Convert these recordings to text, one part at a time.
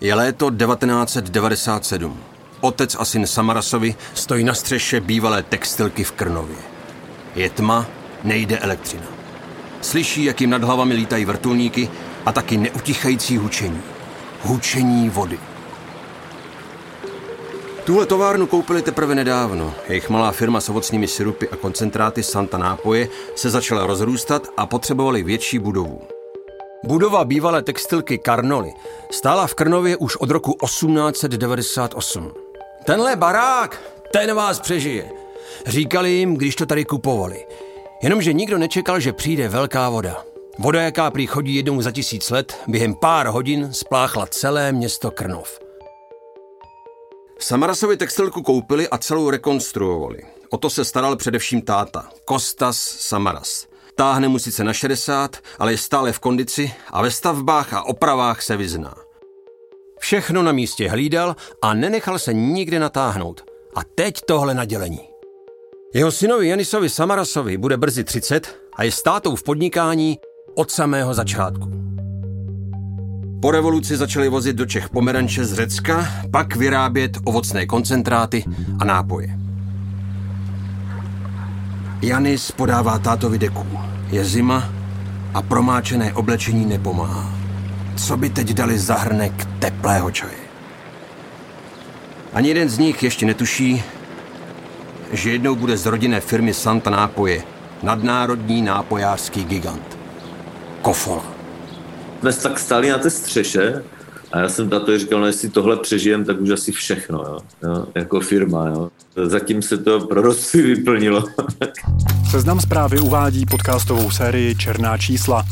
Je léto 1997. Otec a syn Samarasovi stojí na střeše bývalé textilky v Krnově. Je tma, nejde elektřina. Slyší, jak jim nad hlavami lítají vrtulníky a taky neutichající hučení. Hučení vody. Tuhle továrnu koupili teprve nedávno. Jejich malá firma s ovocnými syrupy a koncentráty Santa Nápoje se začala rozrůstat a potřebovali větší budovu. Budova bývalé textilky Karnoly stála v Krnově už od roku 1898. Tenhle barák, ten vás přežije. Říkali jim, když to tady kupovali. Jenomže nikdo nečekal, že přijde velká voda. Voda, jaká prý chodí jednou za tisíc let, během pár hodin spláchla celé město Krnov. Samarasovi textilku koupili a celou rekonstruovali. O to se staral především táta, Kostas Samaras. Táhne mu sice na 60, ale je stále v kondici a ve stavbách a opravách se vyzná. Všechno na místě hlídal a nenechal se nikde natáhnout. A teď tohle nadělení. Jeho synovi Janisovi Samarasovi bude brzy 30 a je státou v podnikání od samého začátku. Po revoluci začali vozit do Čech pomeranče z Řecka, pak vyrábět ovocné koncentráty a nápoje. Janis podává tátovi deku. Je zima a promáčené oblečení nepomáhá. Co by teď dali za hrnek teplého čaje? Ani jeden z nich ještě netuší, že jednou bude z rodinné firmy Santa Nápoje nadnárodní nápojářský gigant. Kofola. Jsme tak stáli na té střeše a já jsem tato říkal, no jestli tohle přežijem, tak už asi všechno, jo? Jo, jako firma. Jo? Zatím se to proroctví vyplnilo. Seznam zprávy uvádí podcastovou sérii Černá čísla.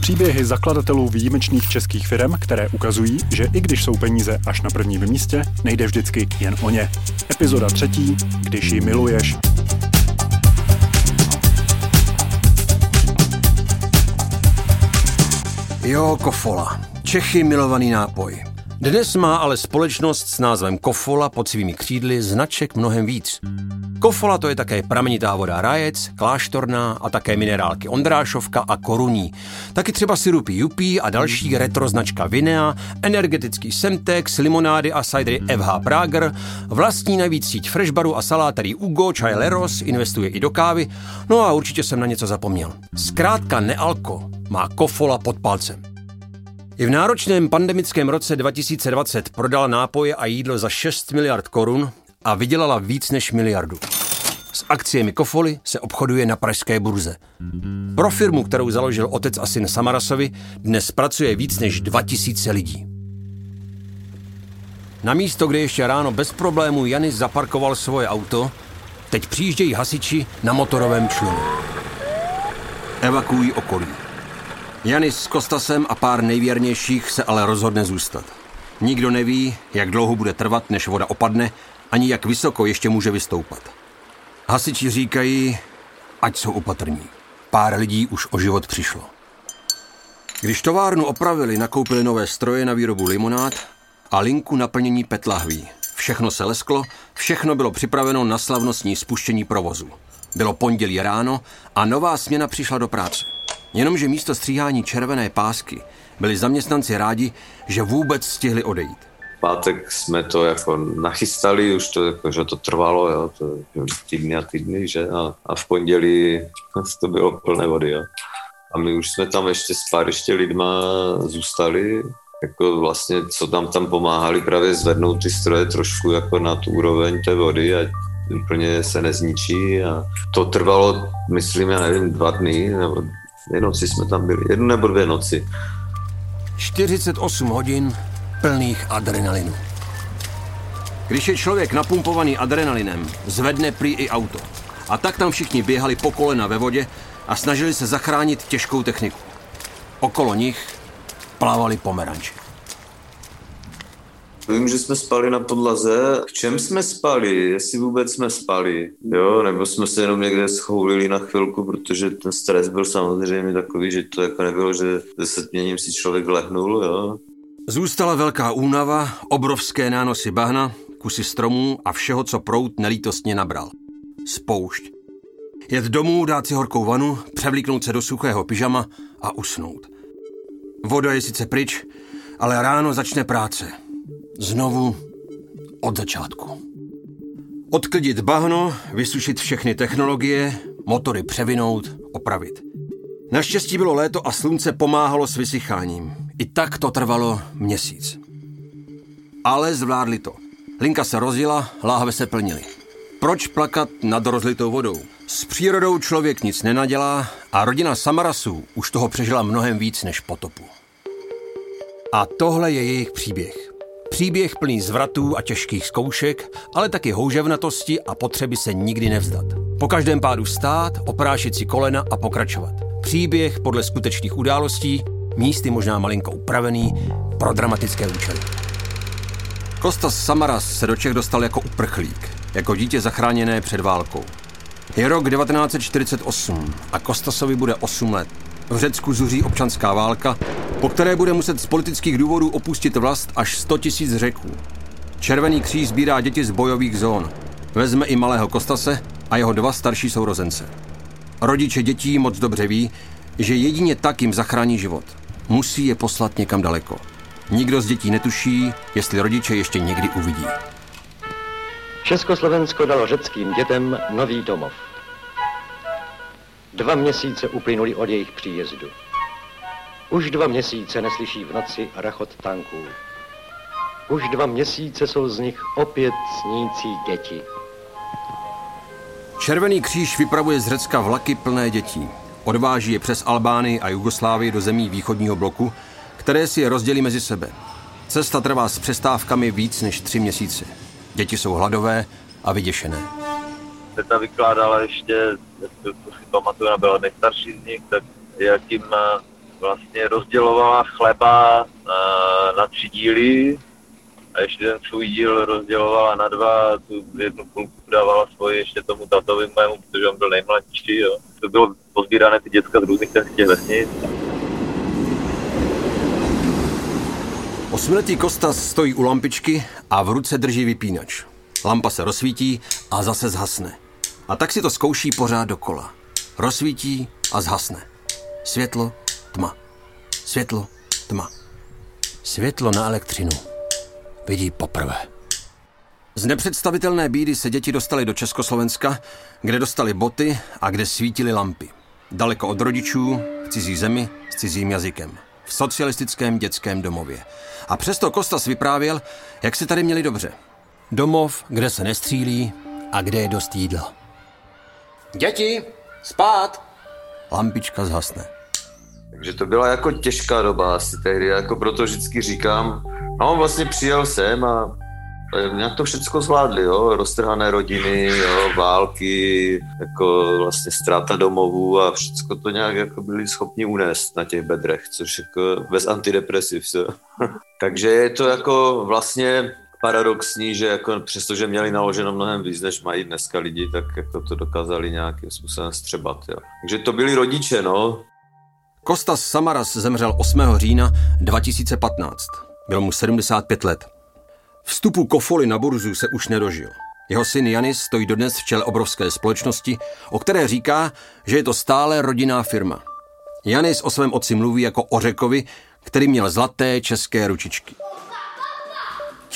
Příběhy zakladatelů výjimečných českých firm, které ukazují, že i když jsou peníze až na prvním místě, nejde vždycky jen o ně. Epizoda třetí, když ji miluješ. Jo, Kofola. Čechy milovaný nápoj. Dnes má ale společnost s názvem Kofola pod svými křídly značek mnohem víc. Kofola to je také pramenitá voda Rajec, Kláštorná a také minerálky Ondrášovka a Koruní. Taky třeba syrupy Jupí a další retro značka Vinea, energetický Semtex, limonády a cidery FH Prager, vlastní navíc síť Freshbaru a salátarí Ugo, čaj Leros, investuje i do kávy, no a určitě jsem na něco zapomněl. Zkrátka nealko má Kofola pod palcem. I v náročném pandemickém roce 2020 prodala nápoje a jídlo za 6 miliard korun a vydělala víc než miliardu. S akciemi Kofoly se obchoduje na pražské burze. Pro firmu, kterou založil otec a syn Samarasovi, dnes pracuje víc než 2000 lidí. Na místo, kde ještě ráno bez problémů Janis zaparkoval svoje auto, teď přijíždějí hasiči na motorovém člunu. Evakuují okolí. Janis s Kostasem a pár nejvěrnějších se ale rozhodne zůstat. Nikdo neví, jak dlouho bude trvat, než voda opadne, ani jak vysoko ještě může vystoupat. Hasiči říkají, ať jsou opatrní. Pár lidí už o život přišlo. Když továrnu opravili, nakoupili nové stroje na výrobu limonád a linku naplnění PET lahví. Všechno se lesklo, všechno bylo připraveno na slavnostní spuštění provozu. Bylo pondělí ráno a nová směna přišla do práce. Jenomže místo stříhání červené pásky byli zaměstnanci rádi, že vůbec stihli odejít. Pátek jsme to jako nachystali, už to, jako, že to trvalo, jo, to týdny a týdny, že? A, a v pondělí to bylo plné vody, jo. A my už jsme tam ještě s pár ještě lidma zůstali, jako vlastně, co tam tam pomáhali právě zvednout ty stroje trošku jako na tu úroveň té vody, ať úplně se nezničí a to trvalo, myslím, já nevím, dva dny, nebo dvě noci jsme tam byli, jednu nebo dvě noci. 48 hodin plných adrenalinu. Když je člověk napumpovaný adrenalinem, zvedne prý i auto. A tak tam všichni běhali po kolena ve vodě a snažili se zachránit těžkou techniku. Okolo nich plávali pomeranče. Vím, že jsme spali na podlaze. V čem jsme spali? Jestli vůbec jsme spali, jo? Nebo jsme se jenom někde schoulili na chvilku, protože ten stres byl samozřejmě takový, že to jako nebylo, že desetměním si člověk lehnul, jo? Zůstala velká únava, obrovské nánosy bahna, kusy stromů a všeho, co prout nelítostně nabral. Spoušť. Jet domů, dát si horkou vanu, převlíknout se do suchého pyžama a usnout. Voda je sice pryč, ale ráno začne práce. Znovu od začátku. Odklidit bahno, vysušit všechny technologie, motory převinout, opravit. Naštěstí bylo léto a slunce pomáhalo s vysycháním. I tak to trvalo měsíc. Ale zvládli to. Linka se rozjela, láhve se plnily. Proč plakat nad rozlitou vodou? S přírodou člověk nic nenadělá a rodina Samarasů už toho přežila mnohem víc než potopu. A tohle je jejich příběh. Příběh plný zvratů a těžkých zkoušek, ale taky houževnatosti a potřeby se nikdy nevzdat. Po každém pádu stát, oprášit si kolena a pokračovat. Příběh podle skutečných událostí, místy možná malinko upravený, pro dramatické účely. Kostas Samaras se do Čech dostal jako uprchlík, jako dítě zachráněné před válkou. Je rok 1948 a Kostasovi bude 8 let. V Řecku zuří občanská válka, po které bude muset z politických důvodů opustit vlast až 100 tisíc řeků. Červený kříž sbírá děti z bojových zón. Vezme i malého Kostase a jeho dva starší sourozence. Rodiče dětí moc dobře ví, že jedině tak jim zachrání život. Musí je poslat někam daleko. Nikdo z dětí netuší, jestli rodiče ještě někdy uvidí. Československo dalo řeckým dětem nový domov. Dva měsíce uplynuli od jejich příjezdu. Už dva měsíce neslyší v noci rachot tanků. Už dva měsíce jsou z nich opět snící děti. Červený kříž vypravuje z Řecka vlaky plné dětí. Odváží je přes Albánii a Jugoslávii do zemí východního bloku, které si je rozdělí mezi sebe. Cesta trvá s přestávkami víc než tři měsíce. Děti jsou hladové a vyděšené. Teta vykládala ještě, to si pamatuju, ona byla nejstarší z nich, tak jak jim eh, vlastně rozdělovala chleba na tři díly a ještě ten svůj díl rozdělovala na dva, tu jednu půlku dávala svoji ještě tomu tatovi mému, protože on byl nejmladší. Jo. To bylo pozbírané ty děcka z různých těch vesnic. Osmiletý Kostas stojí u lampičky a v ruce drží vypínač. Lampa se rozsvítí a zase zhasne. A tak si to zkouší pořád dokola. Rozsvítí a zhasne. Světlo, tma. Světlo, tma. Světlo na elektřinu. Vidí poprvé. Z nepředstavitelné bídy se děti dostali do Československa, kde dostali boty a kde svítily lampy. Daleko od rodičů, v cizí zemi, s cizím jazykem. V socialistickém dětském domově. A přesto Kostas vyprávěl, jak si tady měli dobře. Domov, kde se nestřílí a kde je dost jídla. Děti, spát! Lampička zhasne. Takže to byla jako těžká doba asi tehdy, jako proto vždycky říkám, a on vlastně přijel sem a nějak to všechno zvládli, jo, roztrhané rodiny, jo, války, jako vlastně ztráta domovů a všechno to nějak jako byli schopni unést na těch bedrech, což jako bez antidepresiv. Takže je to jako vlastně paradoxní, že jako přestože měli naloženo mnohem víc, než mají dneska lidi, tak jako to dokázali nějakým způsobem střebat. Jo. Takže to byli rodiče, no. Kostas Samaras zemřel 8. října 2015. Byl mu 75 let. Vstupu Kofoly na burzu se už nedožil. Jeho syn Janis stojí dodnes v čele obrovské společnosti, o které říká, že je to stále rodinná firma. Janis o svém otci mluví jako o řekovi, který měl zlaté české ručičky.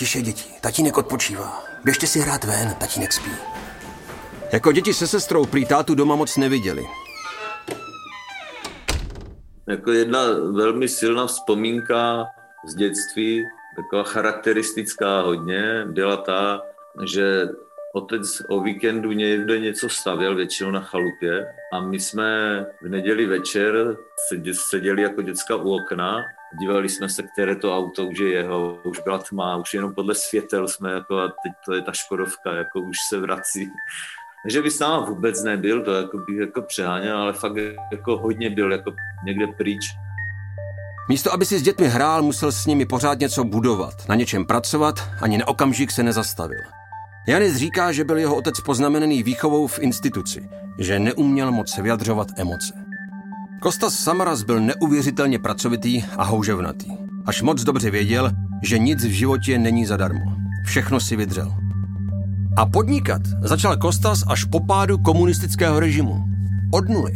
Tiše, děti, tatínek odpočívá. Běžte si hrát ven, tatínek spí. Jako děti se sestrou prý tátu doma moc neviděli. Jako jedna velmi silná vzpomínka z dětství, taková charakteristická hodně, byla ta, že otec o víkendu někde něco stavěl, většinou na chalupě a my jsme v neděli večer seděli jako děcka u okna dívali jsme se, které to auto už je jeho, už byla tma, už jenom podle světel jsme jako a teď to je ta Škodovka, jako už se vrací. Takže by s náma vůbec nebyl, to jako bych jako přeháněl, ale fakt jako hodně byl jako někde pryč. Místo, aby si s dětmi hrál, musel s nimi pořád něco budovat, na něčem pracovat, ani na okamžik se nezastavil. Janis říká, že byl jeho otec poznamenaný výchovou v instituci, že neuměl moc vyjadřovat emoce. Kostas Samaras byl neuvěřitelně pracovitý a houževnatý. Až moc dobře věděl, že nic v životě není zadarmo. Všechno si vydřel. A podnikat začal Kostas až po pádu komunistického režimu. Od nuly.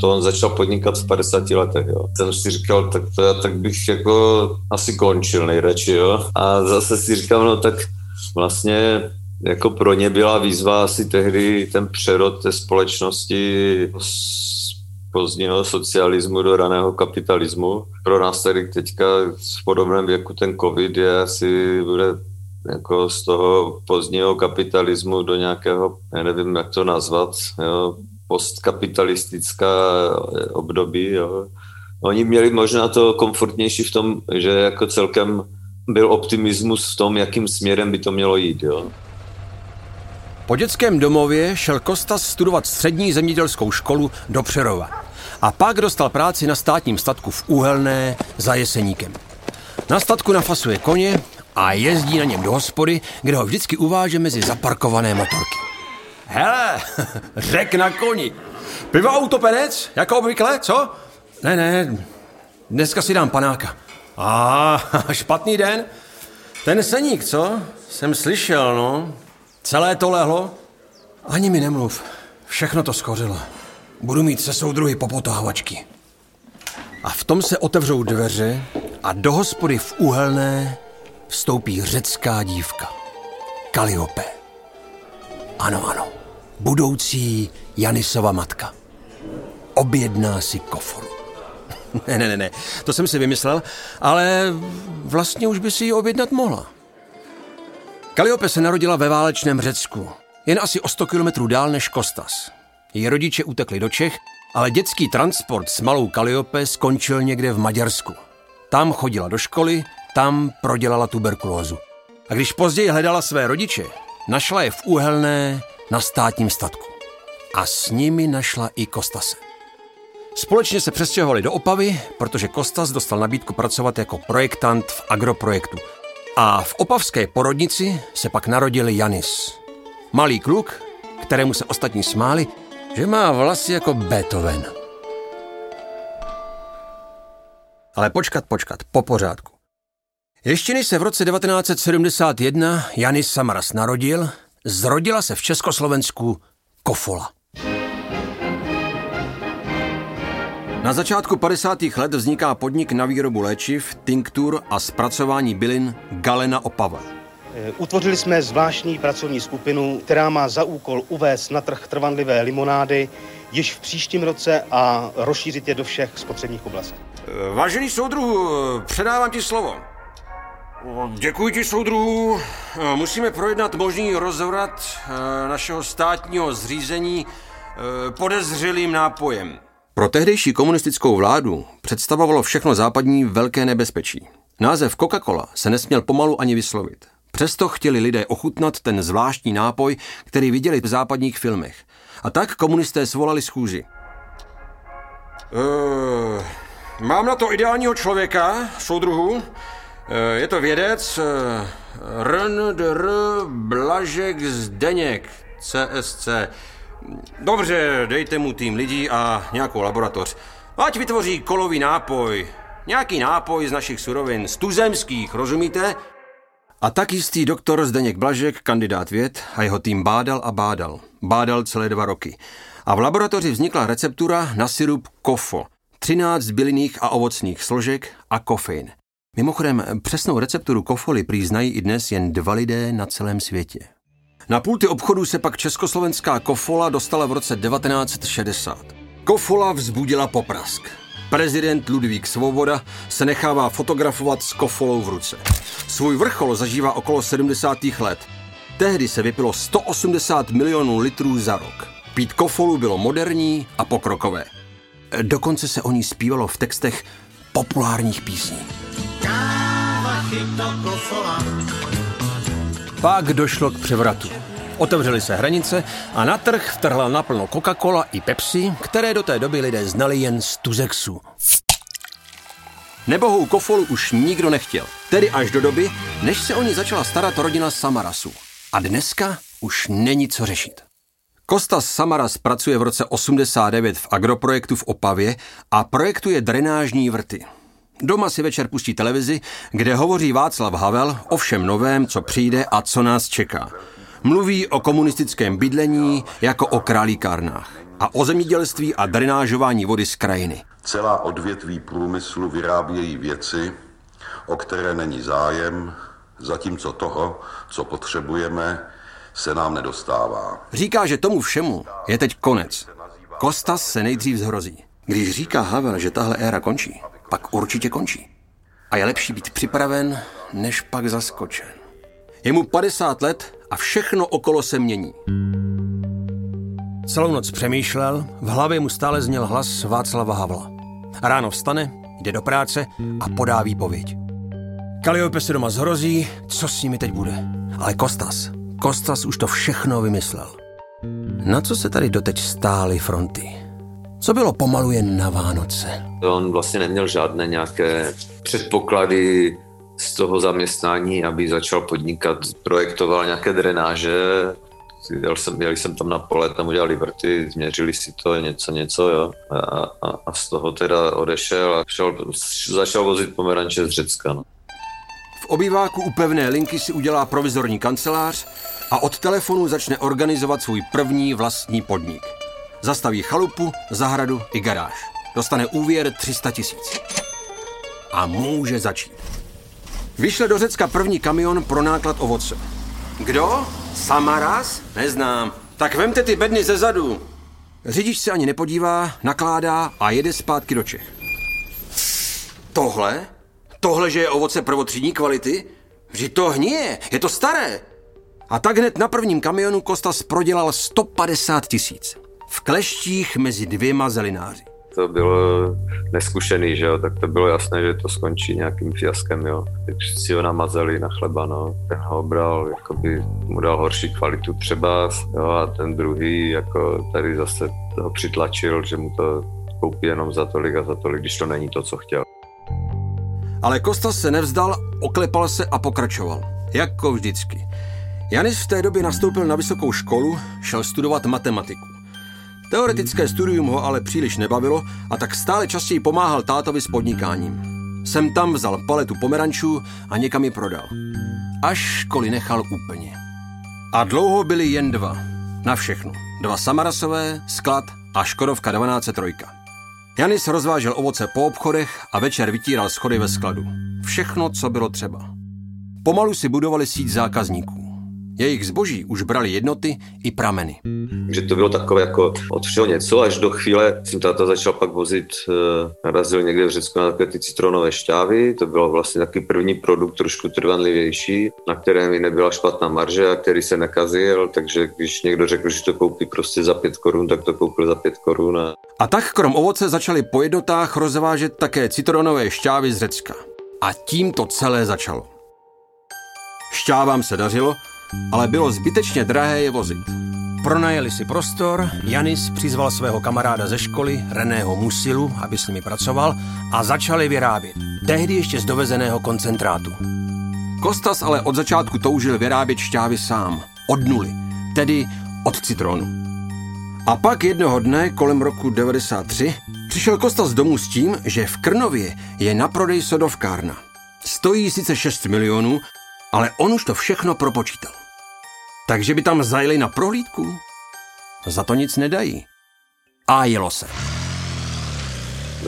To on začal podnikat v 50 letech, jo. Jsem si říkal, tak to já tak bych jako asi končil nejradši, jo. A zase si říkal, no tak vlastně jako pro ně byla výzva asi tehdy ten přerod té společnosti pozdního socialismu do raného kapitalismu. Pro nás tady teďka v podobném věku ten covid je asi bude jako z toho pozdního kapitalismu do nějakého, já nevím, jak to nazvat, jo, postkapitalistická období. Jo. Oni měli možná to komfortnější v tom, že jako celkem byl optimismus v tom, jakým směrem by to mělo jít. Jo. Po dětském domově šel Kostas studovat střední zemědělskou školu do Přerova. A pak dostal práci na státním statku v Úhelné za Jeseníkem. Na statku nafasuje koně a jezdí na něm do hospody, kde ho vždycky uváže mezi zaparkované motorky. Hele, řek na koni. Pivo autopenec, jako obvykle, co? Ne, ne, dneska si dám panáka. A ah, špatný den. Ten seník, co? Jsem slyšel, no. Celé to lehlo. Ani mi nemluv. Všechno to skořilo. Budu mít se soudruhy popotávačky. A v tom se otevřou dveře a do hospody v Uhelné vstoupí řecká dívka. Kaliope. Ano, ano. Budoucí Janisova matka. Objedná si koforu. ne, ne, ne, ne. To jsem si vymyslel, ale vlastně už by si ji objednat mohla. Kaliope se narodila ve válečném Řecku, jen asi o 100 kilometrů dál než Kostas. Její rodiče utekli do Čech, ale dětský transport s malou Kaliope skončil někde v Maďarsku. Tam chodila do školy, tam prodělala tuberkulózu. A když později hledala své rodiče, našla je v Úhelné na státním statku. A s nimi našla i Kostase. Společně se přestěhovali do Opavy, protože Kostas dostal nabídku pracovat jako projektant v agroprojektu. A v opavské porodnici se pak narodil Janis. Malý kluk, kterému se ostatní smáli, že má vlasy jako Beethoven. Ale počkat, počkat, po pořádku. Ještě než se v roce 1971 Janis Samaras narodil, zrodila se v Československu kofola. Na začátku 50. let vzniká podnik na výrobu léčiv, tinktur a zpracování bylin Galena Opava. Eh, utvořili jsme zvláštní pracovní skupinu, která má za úkol uvést na trh trvanlivé limonády již v příštím roce a rozšířit je do všech spotřebních oblastí. Eh, vážený soudruhu, předávám ti slovo. Děkuji ti, soudruhu. Eh, musíme projednat možný rozvrat našeho státního zřízení podezřelým nápojem. Pro tehdejší komunistickou vládu představovalo všechno západní velké nebezpečí. Název Coca-Cola se nesměl pomalu ani vyslovit. Přesto chtěli lidé ochutnat ten zvláštní nápoj, který viděli v západních filmech. A tak komunisté svolali schůzi. Uh, mám na to ideálního člověka, soudruhu. Uh, je to vědec uh, RNDR Blažek Zdeněk, CSC. Dobře, dejte mu tým lidí a nějakou laboratoř. Ať vytvoří kolový nápoj. Nějaký nápoj z našich surovin, z tuzemských, rozumíte? A tak jistý doktor Zdeněk Blažek, kandidát věd, a jeho tým bádal a bádal. Bádal celé dva roky. A v laboratoři vznikla receptura na sirup kofo. 13 bylinných a ovocných složek a kofein. Mimochodem, přesnou recepturu kofoly prý znají i dnes jen dva lidé na celém světě. Na pulty obchodu se pak československá kofola dostala v roce 1960. Kofola vzbudila poprask. Prezident Ludvík Svoboda se nechává fotografovat s kofolou v ruce. Svůj vrchol zažívá okolo 70. let. Tehdy se vypilo 180 milionů litrů za rok. Pít kofolu bylo moderní a pokrokové. Dokonce se o ní zpívalo v textech populárních písní. Pak došlo k převratu. Otevřely se hranice a na trh vtrhla naplno Coca-Cola i Pepsi, které do té doby lidé znali jen z Tuzexu. Nebohou kofolu už nikdo nechtěl, tedy až do doby, než se o ní začala starat rodina Samarasu. A dneska už není co řešit. Kostas Samaras pracuje v roce 89 v agroprojektu v Opavě a projektuje drenážní vrty. Doma si večer pustí televizi, kde hovoří Václav Havel o všem novém, co přijde a co nás čeká. Mluví o komunistickém bydlení jako o králíkárnách a o zemědělství a drenážování vody z krajiny. Celá odvětví průmyslu vyrábějí věci, o které není zájem, zatímco toho, co potřebujeme, se nám nedostává. Říká, že tomu všemu je teď konec. Kostas se nejdřív zhrozí. Když říká Havel, že tahle éra končí, pak určitě končí. A je lepší být připraven, než pak zaskočen. Je mu 50 let a všechno okolo se mění. Celou noc přemýšlel, v hlavě mu stále zněl hlas Václava Havla. Ráno vstane, jde do práce a podá výpověď. Kaliope se doma zhrozí, co s nimi teď bude. Ale Kostas, Kostas už to všechno vymyslel. Na co se tady doteď stály fronty? Co bylo pomalu jen na Vánoce? On vlastně neměl žádné nějaké předpoklady z toho zaměstnání, aby začal podnikat. Projektoval nějaké drenáže, jel jsem, jeli jsem tam na pole, tam udělali vrty, změřili si to, něco, něco, jo. A, a, a z toho teda odešel a šel, začal vozit pomeranče z Řecka, no. V obýváku u pevné linky si udělá provizorní kancelář a od telefonu začne organizovat svůj první vlastní podnik. Zastaví chalupu, zahradu i garáž. Dostane úvěr 300 tisíc. A může začít. Vyšle do Řecka první kamion pro náklad ovoce. Kdo? Samaras? Neznám. Tak vemte ty bedny ze zadu. Řidič se ani nepodívá, nakládá a jede zpátky do Čech. Tohle? Tohle, že je ovoce prvotřídní kvality? Vždyť to hníje, je to staré. A tak hned na prvním kamionu Kostas prodělal 150 tisíc. V kleštích mezi dvěma zelináři. To bylo neskušený, že jo, tak to bylo jasné, že to skončí nějakým fiaskem, jo. Takže si ho namazali na chleba, no. Ten ho bral, jakoby mu dal horší kvalitu třeba, jo, a ten druhý, jako tady zase ho přitlačil, že mu to koupí jenom za tolik a za tolik, když to není to, co chtěl. Ale Kostas se nevzdal, oklepal se a pokračoval. Jako vždycky. Janis v té době nastoupil na vysokou školu, šel studovat matematiku. Teoretické studium ho ale příliš nebavilo a tak stále častěji pomáhal tátovi s podnikáním. Sem tam vzal paletu pomerančů a někam ji prodal. Až školy nechal úplně. A dlouho byli jen dva. Na všechno. Dva Samarasové, sklad a Škodovka 1203. Janis rozvážel ovoce po obchodech a večer vytíral schody ve skladu. Všechno, co bylo třeba. Pomalu si budovali síť zákazníků. Jejich zboží už brali jednoty i prameny. Že to bylo takové jako od všeho něco, až do chvíle jsem táta začal pak vozit, eh, narazil někde v Řecku na takové ty citronové šťávy, to bylo vlastně taky první produkt trošku trvanlivější, na kterém mi nebyla špatná marže a který se nekazil, takže když někdo řekl, že to koupí prostě za pět korun, tak to koupil za pět korun. A... a tak krom ovoce začali po jednotách rozvážet také citronové šťávy z Řecka. A tím to celé začalo. Šťávám se dařilo, ale bylo zbytečně drahé je vozit. Pronajeli si prostor, Janis přizval svého kamaráda ze školy, Reného Musilu, aby s nimi pracoval a začali vyrábět. Tehdy ještě z dovezeného koncentrátu. Kostas ale od začátku toužil vyrábět šťávy sám, od nuly, tedy od citronu. A pak jednoho dne kolem roku 93 přišel Kostas domů s tím, že v Krnově je na prodej sodovkárna. Stojí sice 6 milionů, ale on už to všechno propočítal. Takže by tam zajeli na prohlídku? Za to nic nedají. A jelo se.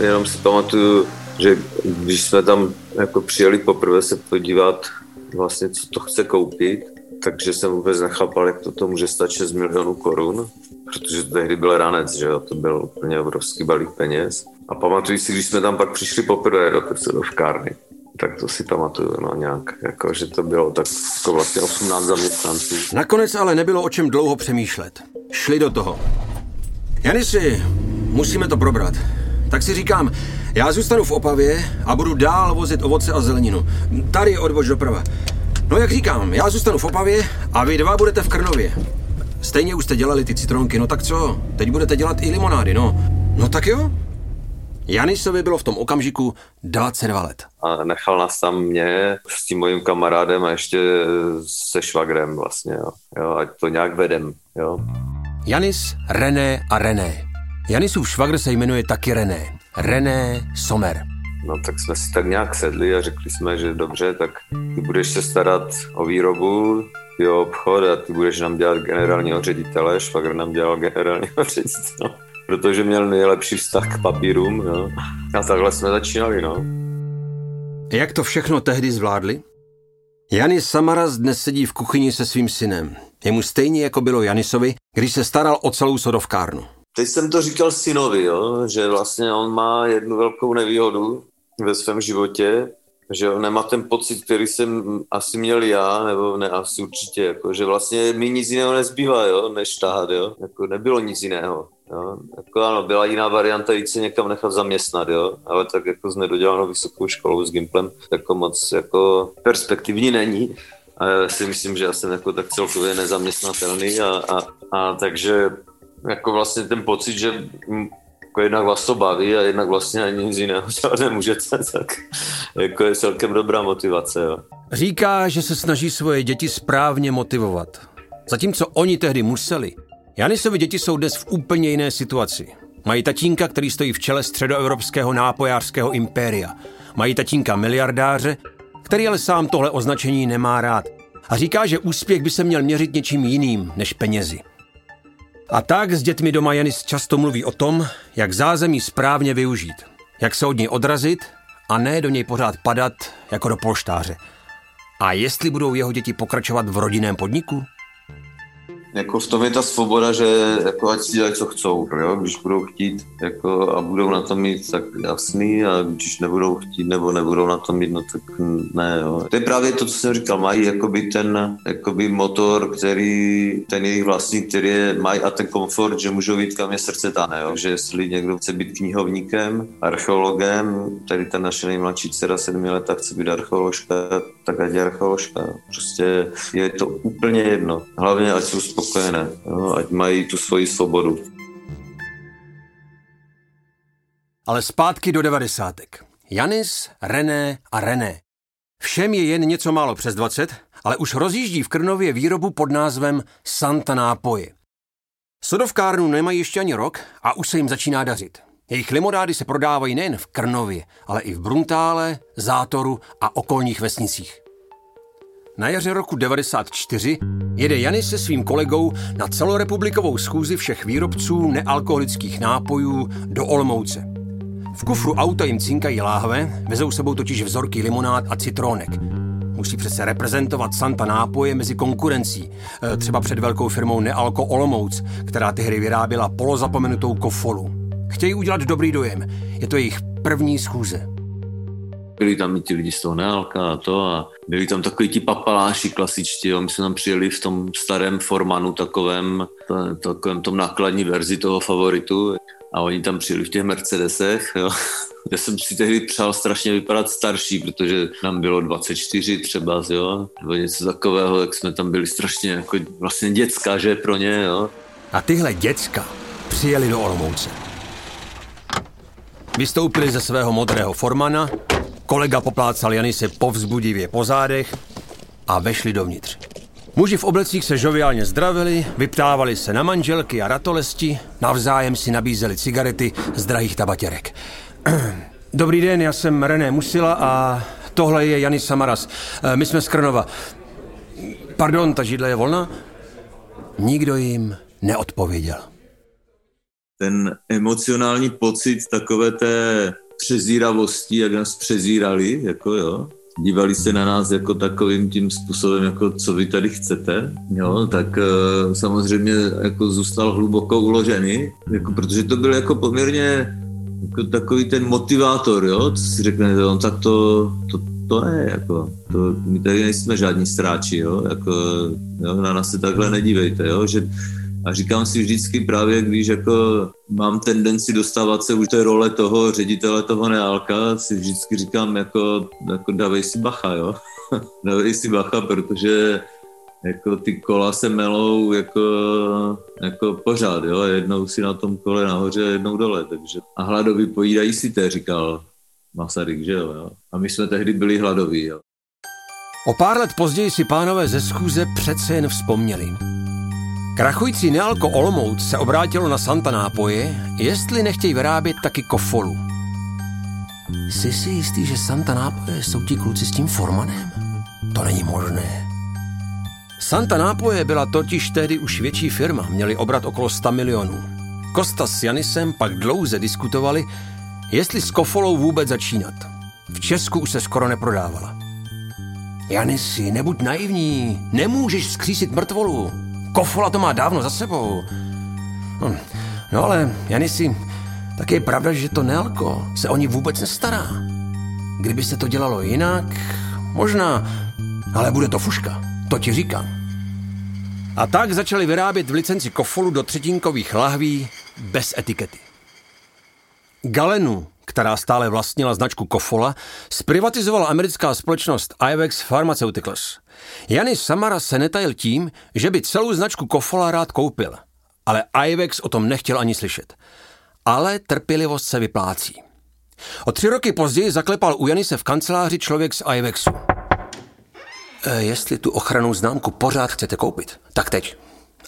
Jenom si pamatuju, že když jsme tam jako přijeli poprvé se podívat vlastně, co to chce koupit, takže jsem vůbec nechápal, jak to, to může stát 6 milionů korun, protože tehdy byl ranec, že jo, to byl úplně obrovský balík peněz. A pamatuju si, když jsme tam pak přišli poprvé do té tak to si pamatuju, no nějak, jako, že to bylo tak jako vlastně 18 zaměstnanců. Nakonec ale nebylo o čem dlouho přemýšlet. Šli do toho. Janisi, musíme to probrat. Tak si říkám, já zůstanu v Opavě a budu dál vozit ovoce a zeleninu. Tady odvož doprava. No jak říkám, já zůstanu v Opavě a vy dva budete v Krnově. Stejně už jste dělali ty citronky, no tak co? Teď budete dělat i limonády, no. No tak jo, Janisovi bylo v tom okamžiku 22 let. A nechal nás tam mě s tím mojím kamarádem a ještě se švagrem vlastně, jo. jo ať to nějak vedem, jo. Janis, René a René. Janisův švagr se jmenuje taky René. René Sommer. No tak jsme si tak nějak sedli a řekli jsme, že dobře, tak ty budeš se starat o výrobu, jo, obchod a ty budeš nám dělat generálního ředitele, švagr nám dělal generálního ředitele, protože měl nejlepší vztah k papírům, jo. A takhle jsme začínali, no. Jak to všechno tehdy zvládli? Janis Samaras dnes sedí v kuchyni se svým synem. Je mu stejně jako bylo Janisovi, když se staral o celou sodovkárnu. Teď jsem to říkal synovi, jo, že vlastně on má jednu velkou nevýhodu ve svém životě, že on nemá ten pocit, který jsem asi měl já, nebo ne, asi určitě, jako, že vlastně mi nic jiného nezbývá, jo, než tahat, jo. Jako nebylo nic jiného. Jo. Jako ano, byla jiná varianta jít se někam nechat zaměstnat, jo. ale tak jako s nedodělanou vysokou školou s Gimplem jako moc jako perspektivní není. A já si myslím, že já jsem jako tak celkově nezaměstnatelný a, a, a takže jako vlastně ten pocit, že jako jednak vás to baví a jednak vlastně ani nic jiného dělat nemůžete, tak jako je celkem dobrá motivace. Jo. Říká, že se snaží svoje děti správně motivovat. Zatímco oni tehdy museli, Janisovi děti jsou dnes v úplně jiné situaci. Mají tatínka, který stojí v čele středoevropského nápojářského impéria. Mají tatínka miliardáře, který ale sám tohle označení nemá rád. A říká, že úspěch by se měl měřit něčím jiným než penězi. A tak s dětmi doma Janis často mluví o tom, jak zázemí správně využít, jak se od něj odrazit a ne do něj pořád padat jako do polštáře. A jestli budou jeho děti pokračovat v rodinném podniku? Jako v tom je ta svoboda, že jako ať si dělají, co chcou, jo? když budou chtít jako, a budou na to mít, tak jasný, a když nebudou chtít nebo nebudou na to mít, no tak ne. Jo? To je právě to, co jsem říkal, mají jakoby ten jakoby motor, který ten jejich vlastní, který je, mají a ten komfort, že můžou jít kam je srdce tane, jo? že jestli někdo chce být knihovníkem, archeologem, tady ta naše nejmladší dcera sedmi leta chce být archeoložka, tak ať je archeoložka. Prostě je to úplně jedno. Hlavně, ať jsou spokojené, jo, ať mají tu svoji svobodu. Ale zpátky do devadesátek. Janis, René a René. Všem je jen něco málo přes 20, ale už rozjíždí v Krnově výrobu pod názvem Santa Nápoje. Sodovkárnu nemají ještě ani rok a už se jim začíná dařit. Jejich limonády se prodávají nejen v Krnově, ale i v Bruntále, Zátoru a okolních vesnicích. Na jaře roku 94 jede Janis se svým kolegou na celorepublikovou schůzi všech výrobců nealkoholických nápojů do Olmouce. V kufru auta jim cinkají láhve, vezou sebou totiž vzorky limonád a citrónek. Musí přece reprezentovat Santa nápoje mezi konkurencí, e, třeba před velkou firmou Nealko Olomouc, která tehdy vyráběla polozapomenutou kofolu. Chtějí udělat dobrý dojem. Je to jejich první schůze byli tam i ti lidi z toho Nealka a to a byli tam takový ti papaláši klasičtí, jo. my jsme tam přijeli v tom starém formanu takovém, takovém tom nákladní verzi toho favoritu a oni tam přijeli v těch Mercedesech, jo. Já jsem si tehdy přál strašně vypadat starší, protože nám bylo 24 třeba, jo, nebo něco takového, tak jsme tam byli strašně jako vlastně dětská, že pro ně, jo. A tyhle děcka přijeli do Olomouce. Vystoupili ze svého modrého formana Kolega poplácal Janise povzbudivě po zádech a vešli dovnitř. Muži v oblecích se žoviálně zdravili, vyptávali se na manželky a ratolesti, navzájem si nabízeli cigarety z drahých tabatěrek. Dobrý den, já jsem René Musila a tohle je Janis Samaras. Eh, my jsme z Krnova. Pardon, ta židle je volná? Nikdo jim neodpověděl. Ten emocionální pocit takové té přezíravosti, jak nás přezírali, jako jo, dívali se na nás jako takovým tím způsobem, jako co vy tady chcete, jo, tak uh, samozřejmě jako zůstal hluboko uložený, jako, protože to byl jako poměrně jako takový ten motivátor, jo, co si řekne, no, tak to, to, to je, jako, to, my tady nejsme žádní stráči, jo, jako, jo, na nás se takhle nedívejte, jo, že a říkám si vždycky právě, když jako mám tendenci dostávat se už té role toho ředitele toho neálka, si vždycky říkám jako, jako dávej si bacha, jo. dávej si bacha, protože jako ty kola se melou jako, jako pořád, jo, jednou si na tom kole nahoře, jednou dole, takže a hladoví pojídají si té, říkal Masaryk, že jo, jo. A my jsme tehdy byli hladoví, jo. O pár let později si pánové ze schůze přece jen vzpomněli. Krachující Nealko Olomouc se obrátilo na Santa nápoje, jestli nechtějí vyrábět taky kofolu. Jsi si jistý, že Santa nápoje jsou ti kluci s tím formanem? To není možné. Santa Nápoje byla totiž tehdy už větší firma, měli obrat okolo 100 milionů. Kosta s Janisem pak dlouze diskutovali, jestli s kofolou vůbec začínat. V Česku už se skoro neprodávala. Janisi, nebuď naivní, nemůžeš skřísit mrtvolu. Kofola to má dávno za sebou. Hm. No ale, Janisi, tak je pravda, že to Nelko se o ní vůbec nestará. Kdyby se to dělalo jinak, možná, ale bude to fuška, to ti říkám. A tak začali vyrábět v licenci kofolu do třetinkových lahví bez etikety. Galenu, která stále vlastnila značku Kofola, zprivatizovala americká společnost Ivex Pharmaceuticals. Janis Samara se netajil tím, že by celou značku Kofola rád koupil, ale Ivex o tom nechtěl ani slyšet. Ale trpělivost se vyplácí. O tři roky později zaklepal u Janise v kanceláři člověk z Ivexu. E, jestli tu ochranou známku pořád chcete koupit, tak teď.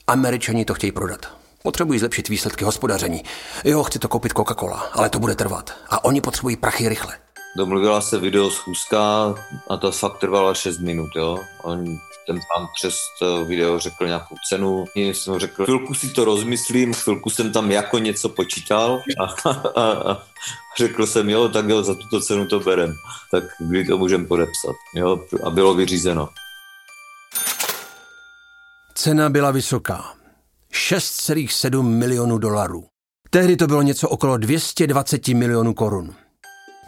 Američani to chtějí prodat. Potřebují zlepšit výsledky hospodaření. Jo, chci to koupit Coca-Cola, ale to bude trvat. A oni potřebují prachy rychle. Domluvila se video schůzka a to fakt trvala 6 minut, jo. On, ten pán přes to video řekl nějakou cenu, já jsem řekl, chvilku si to rozmyslím, chvilku jsem tam jako něco počítal a, a, a řekl jsem, jo, tak jo, za tuto cenu to berem, tak kdy to můžeme podepsat, jo, a bylo vyřízeno. Cena byla vysoká. 6,7 milionů dolarů. Tehdy to bylo něco okolo 220 milionů korun.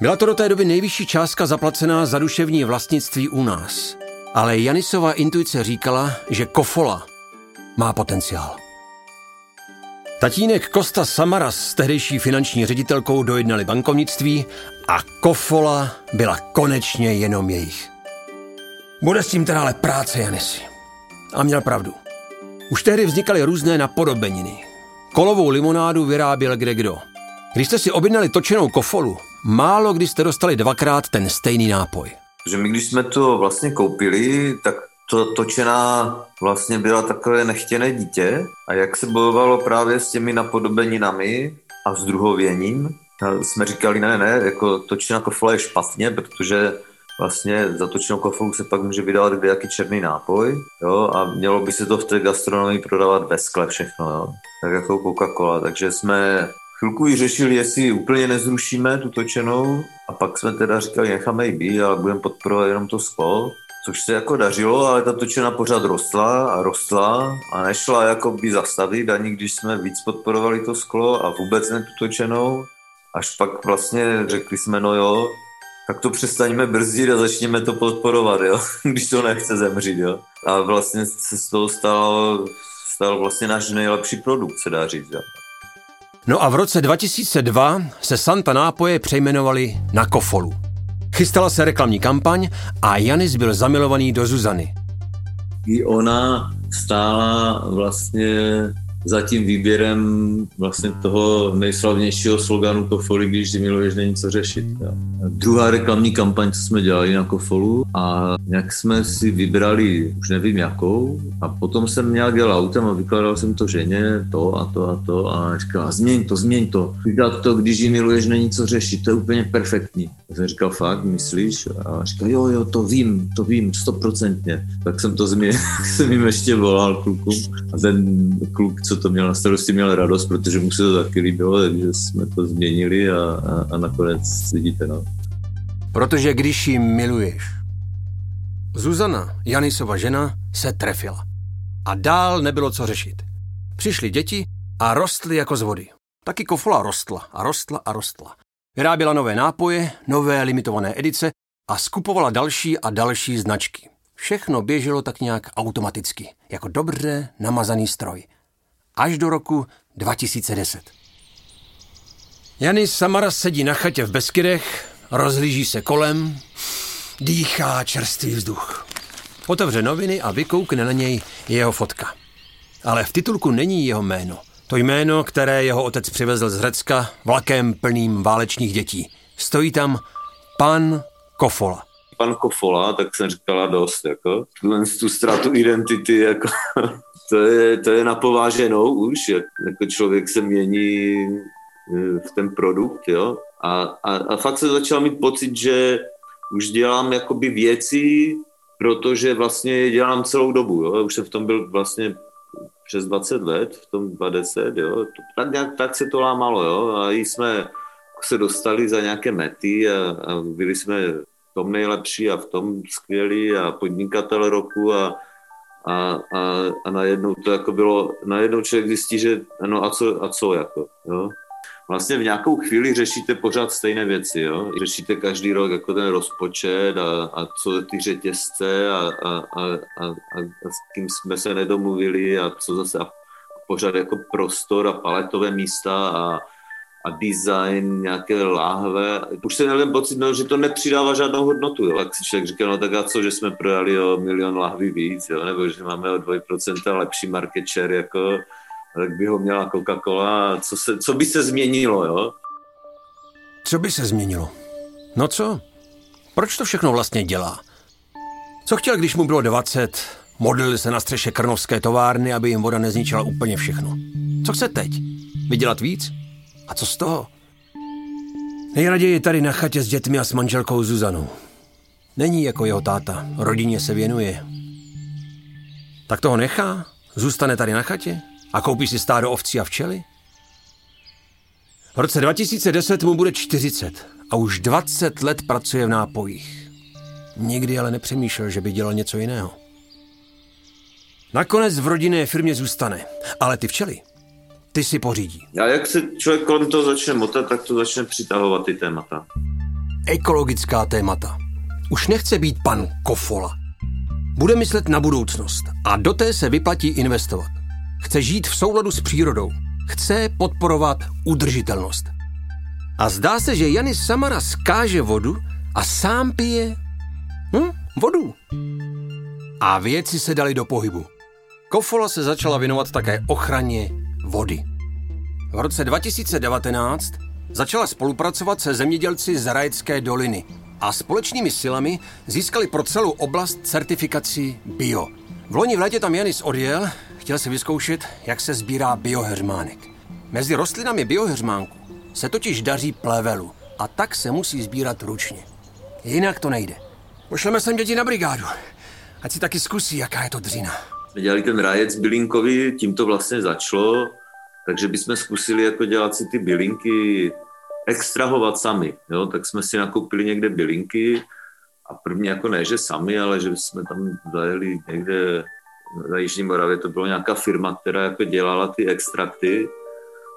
Byla to do té doby nejvyšší částka zaplacená za duševní vlastnictví u nás. Ale Janisova intuice říkala, že Kofola má potenciál. Tatínek Kosta Samaras s tehdejší finanční ředitelkou dojednali bankovnictví a Kofola byla konečně jenom jejich. Bude s tím teda ale práce, Janisi. A měl pravdu. Už tehdy vznikaly různé napodobeniny. Kolovou limonádu vyráběl kde kdo. Když jste si objednali točenou kofolu, málo kdy jste dostali dvakrát ten stejný nápoj. Že my, když jsme to vlastně koupili, tak to točená vlastně byla takové nechtěné dítě a jak se bojovalo právě s těmi napodobeninami a s druhověním, jsme říkali, ne, ne, jako točená kofola je špatně, protože vlastně za točenou kofolu se pak může vydávat kdejaký černý nápoj, jo, a mělo by se to v té gastronomii prodávat ve skle všechno, jo, tak jako Coca-Cola, takže jsme chvilku ji řešili, jestli úplně nezrušíme tu točenou a pak jsme teda říkali, necháme ji být, ale budeme podporovat jenom to sklo, což se jako dařilo, ale ta točena pořád rostla a rostla a nešla jako by zastavit, ani když jsme víc podporovali to sklo a vůbec ne tu točenou. Až pak vlastně řekli jsme, no jo, tak to přestaňme brzdit a začněme to podporovat, jo? když to nechce zemřít. Jo? A vlastně se z toho stal, stal vlastně náš nejlepší produkt, se dá říct. Jo? No a v roce 2002 se Santa nápoje přejmenovali na Kofolu. Chystala se reklamní kampaň a Janis byl zamilovaný do Zuzany. I ona stála vlastně za tím výběrem vlastně toho nejslavnějšího sloganu Kofoli, když si miluješ, není co řešit. Jo. Druhá reklamní kampaň, co jsme dělali na Kofolu a nějak jsme si vybrali, už nevím jakou, a potom jsem nějak dělal autem a vykládal jsem to ženě, to a to a to a říkala, změň to, změň to. Vydat to, když ji miluješ, není co řešit, to je úplně perfektní. A jsem říkal, fakt, myslíš? A říkal, jo, jo, to vím, to vím, stoprocentně. Tak jsem to změnil, jsem jim ještě volal klukům a ten kluk, co to měl na starosti, měl radost, protože mu se to taky líbilo, takže jsme to změnili a, a, a nakonec vidíte, no. Protože když ji miluješ. Zuzana, Janisova žena, se trefila. A dál nebylo co řešit. Přišly děti a rostly jako z vody. Taky kofola rostla a rostla a rostla. Vyráběla nové nápoje, nové limitované edice a skupovala další a další značky. Všechno běželo tak nějak automaticky, jako dobře namazaný stroj až do roku 2010. Janis Samara sedí na chatě v Beskydech, rozhlíží se kolem, dýchá čerstvý vzduch. Otevře noviny a vykoukne na něj jeho fotka. Ale v titulku není jeho jméno. To jméno, které jeho otec přivezl z Řecka vlakem plným válečných dětí. Stojí tam pan Kofola. Pan Kofola, tak jsem říkala dost, jako. Tu ztrátu identity, jako to je, to je napováženou už, jak, jako člověk se mění eh, v ten produkt, jo. A, a, a fakt se začal mít pocit, že už dělám jakoby věci, protože vlastně je dělám celou dobu, jo. Už jsem v tom byl vlastně přes 20 let, v tom 20, jo. Tak, nějak, tak se to lámalo, jo. A jsme se dostali za nějaké mety a, a byli jsme v tom nejlepší a v tom skvělí a podnikatel roku a, a, a, a najednou to jako bylo, najednou člověk zjistí, že no a co, a co jako, jo vlastně v nějakou chvíli řešíte pořád stejné věci. Jo? Řešíte každý rok jako ten rozpočet a, a co ty řetězce a, a, a, a, a, s kým jsme se nedomluvili a co zase a pořád jako prostor a paletové místa a, a design, nějaké láhve. Už se nevím pocit, no, že to nepřidává žádnou hodnotu. Jo? Jak si člověk říká, no tak a co, že jsme prodali o milion láhví víc, jo? nebo že máme o 2% lepší market share, jako tak by ho měla Coca-Cola. Co, se, co by se změnilo, jo? Co by se změnilo? No co? Proč to všechno vlastně dělá? Co chtěl, když mu bylo 20? Modlil se na střeše krnovské továrny, aby jim voda nezničila úplně všechno. Co chce teď? Vydělat víc? A co z toho? Nejraději tady na chatě s dětmi a s manželkou Zuzanou. Není jako jeho táta, rodině se věnuje. Tak toho nechá? Zůstane tady na chatě? A koupí si stádo ovcí a včely? V roce 2010 mu bude 40 a už 20 let pracuje v nápojích. Nikdy ale nepřemýšlel, že by dělal něco jiného. Nakonec v rodinné firmě zůstane, ale ty včely, ty si pořídí. A jak se člověk kolem toho začne motat, tak to začne přitahovat ty témata. Ekologická témata. Už nechce být pan Kofola. Bude myslet na budoucnost a do té se vyplatí investovat. Chce žít v souladu s přírodou. Chce podporovat udržitelnost. A zdá se, že Janis Samara skáže vodu a sám pije hm, vodu. A věci se dali do pohybu. Kofola se začala věnovat také ochraně vody. V roce 2019 začala spolupracovat se zemědělci z Rajecké doliny a společnými silami získali pro celou oblast certifikaci bio. V loni v létě tam Janis odjel Chtěl si vyzkoušet, jak se sbírá bioheřmánek. Mezi rostlinami bioheřmánku se totiž daří plevelu a tak se musí sbírat ručně. Jinak to nejde. Pošleme sem děti na brigádu. Ať si taky zkusí, jaká je to dřina. Dělali ten rájec bylinkový, tím to vlastně začalo, takže bychom zkusili jako dělat si ty bylinky extrahovat sami. Jo? Tak jsme si nakoupili někde bylinky a první jako ne, že sami, ale že jsme tam zajeli někde na Jižní Moravě to byla nějaká firma, která jako dělala ty extrakty.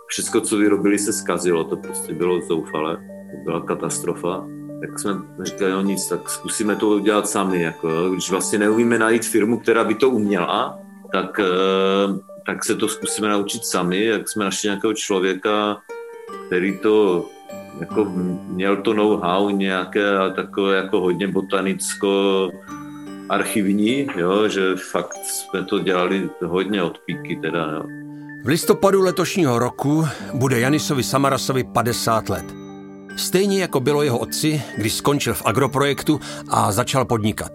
Všechno, co vyrobili, se zkazilo, to prostě bylo zoufale, to byla katastrofa. Tak jsme říkali, no nic, tak zkusíme to udělat sami. Jako, když vlastně neumíme najít firmu, která by to uměla, tak, eh, tak se to zkusíme naučit sami. Jak jsme našli nějakého člověka, který to jako měl to know-how nějaké takové jako hodně botanicko archivní, jo, že fakt jsme to dělali hodně od píky teda, jo. V listopadu letošního roku bude Janisovi Samarasovi 50 let. Stejně jako bylo jeho otci, když skončil v agroprojektu a začal podnikat.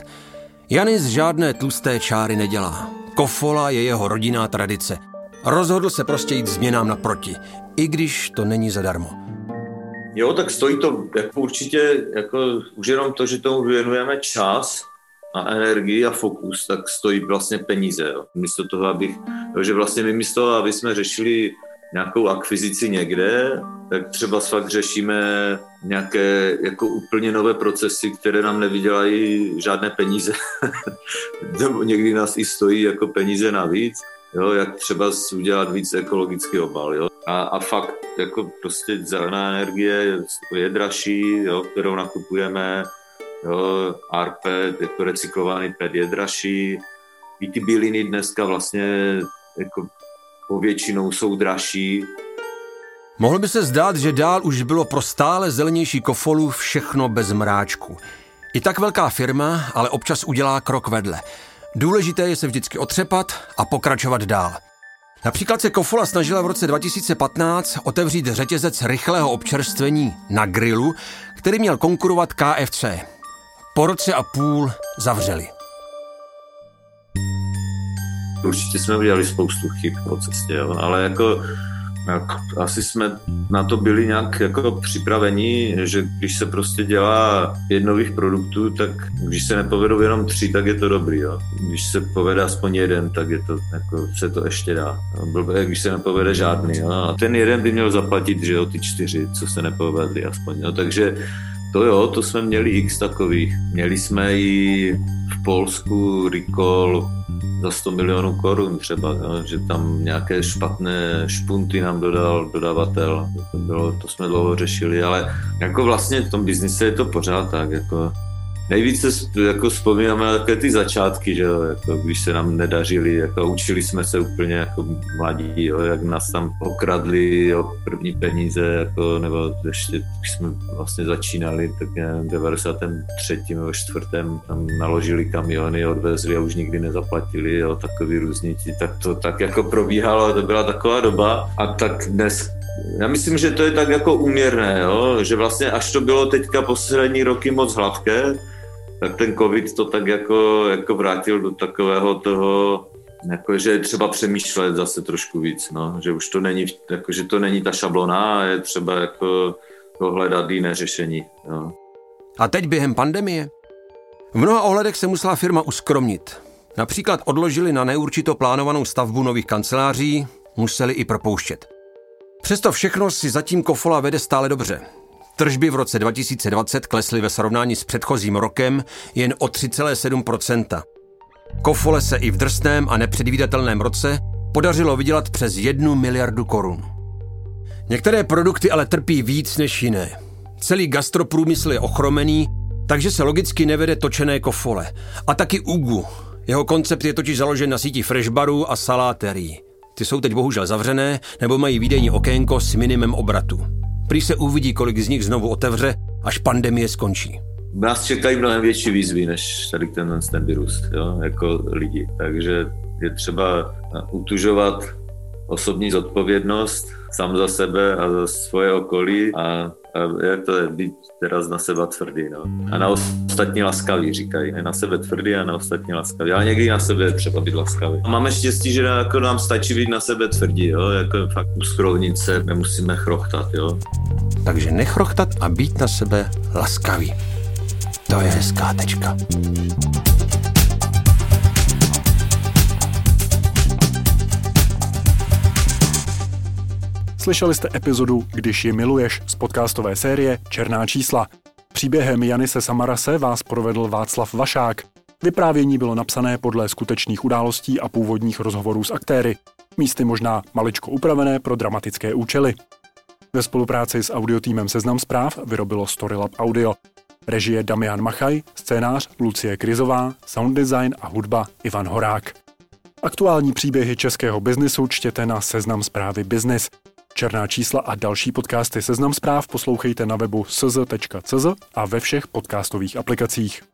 Janis žádné tlusté čáry nedělá. Kofola je jeho rodinná tradice. Rozhodl se prostě jít změnám naproti, i když to není zadarmo. Jo, tak stojí to jako určitě, jako už jenom to, že tomu věnujeme čas, a energii a fokus, tak stojí vlastně peníze. Jo. Místo toho, abych, jo, že vlastně my místo, aby jsme řešili nějakou akvizici někde, tak třeba fakt řešíme nějaké jako úplně nové procesy, které nám nevydělají žádné peníze. Nebo někdy nás i stojí jako peníze navíc. Jo, jak třeba udělat víc ekologický obal. Jo. A, a fakt jako prostě zelená energie je dražší, jo, kterou nakupujeme, jo, RP, jako recyklovaný PET je dražší, i ty byliny dneska vlastně jako povětšinou jsou dražší. Mohl by se zdát, že dál už bylo pro stále zelenější kofolu všechno bez mráčku. I tak velká firma ale občas udělá krok vedle. Důležité je se vždycky otřepat a pokračovat dál. Například se Kofola snažila v roce 2015 otevřít řetězec rychlého občerstvení na grilu, který měl konkurovat KFC po roce a půl zavřeli. Určitě jsme udělali spoustu chyb po cestě, jo. ale jako asi jsme na to byli nějak jako připraveni, že když se prostě dělá pět nových produktů, tak když se nepovedou jenom tři, tak je to dobrý. Jo. Když se povede aspoň jeden, tak je to, jako, se to ještě dá. Blbé, když se nepovede žádný. Jo. A ten jeden by měl zaplatit, že jo, ty čtyři, co se nepovedli aspoň. Jo. Takže to jo, to jsme měli x takových. Měli jsme i Polsku recall za 100 milionů korun třeba, jo, že tam nějaké špatné špunty nám dodal dodavatel. To, bylo, to jsme dlouho řešili, ale jako vlastně v tom biznise je to pořád tak, jako Nejvíce jako vzpomínáme na ty začátky, že jo, jako když se nám nedařili, jako učili jsme se úplně jako mladí, jo, jak nás tam okradli o první peníze, jako, nebo ještě když jsme vlastně začínali, tak v 93. nebo 4. tam naložili kamiony, odvezli a už nikdy nezaplatili, jo, takový různí tak to tak jako probíhalo, to byla taková doba a tak dnes já myslím, že to je tak jako uměrné, jo? že vlastně až to bylo teďka poslední roky moc hladké, tak ten covid to tak jako, jako vrátil do takového toho, jako, že je třeba přemýšlet zase trošku víc, no, že už to není, jako, že to není ta šablona a je třeba jako hledat jiné řešení. No. A teď během pandemie? V mnoha ohledech se musela firma uskromnit. Například odložili na neurčito plánovanou stavbu nových kanceláří, museli i propouštět. Přesto všechno si zatím Kofola vede stále dobře. Tržby v roce 2020 klesly ve srovnání s předchozím rokem jen o 3,7% Kofole se i v drsném a nepředvídatelném roce podařilo vydělat přes jednu miliardu korun. Některé produkty ale trpí víc než jiné. Celý gastroprůmysl je ochromený, takže se logicky nevede točené kofole. A taky Ugu. Jeho koncept je totiž založen na síti freshbarů a saláterií. Ty jsou teď bohužel zavřené nebo mají výdejní okénko s minimem obratu. Prý se uvidí, kolik z nich znovu otevře, až pandemie skončí. Nás čekají mnohem větší výzvy, než tady ten, ten virus, jo, jako lidi. Takže je třeba utužovat osobní zodpovědnost sám za sebe a za svoje okolí a jak to je, být teraz na sebe tvrdý, no. A na ostatní laskavý, říkají. Ne na sebe tvrdý a na ostatní laskavý. Ale někdy na sebe třeba být laskavý. A máme štěstí, že jako nám stačí být na sebe tvrdí, jo. Jako fakt uskrovnit se, nemusíme chrochtat, jo. Takže nechrochtat a být na sebe laskavý. To je hezká tečka. Slyšeli jste epizodu Když ji miluješ z podcastové série Černá čísla. Příběhem Janise Samarase vás provedl Václav Vašák. Vyprávění bylo napsané podle skutečných událostí a původních rozhovorů s aktéry. Místy možná maličko upravené pro dramatické účely. Ve spolupráci s audiotýmem Seznam zpráv vyrobilo Storylab Audio. Režie Damian Machaj, scénář Lucie Krizová, sound design a hudba Ivan Horák. Aktuální příběhy českého biznisu čtěte na Seznam zprávy Business. Černá čísla a další podcasty Seznam zpráv poslouchejte na webu sz.cz a ve všech podcastových aplikacích.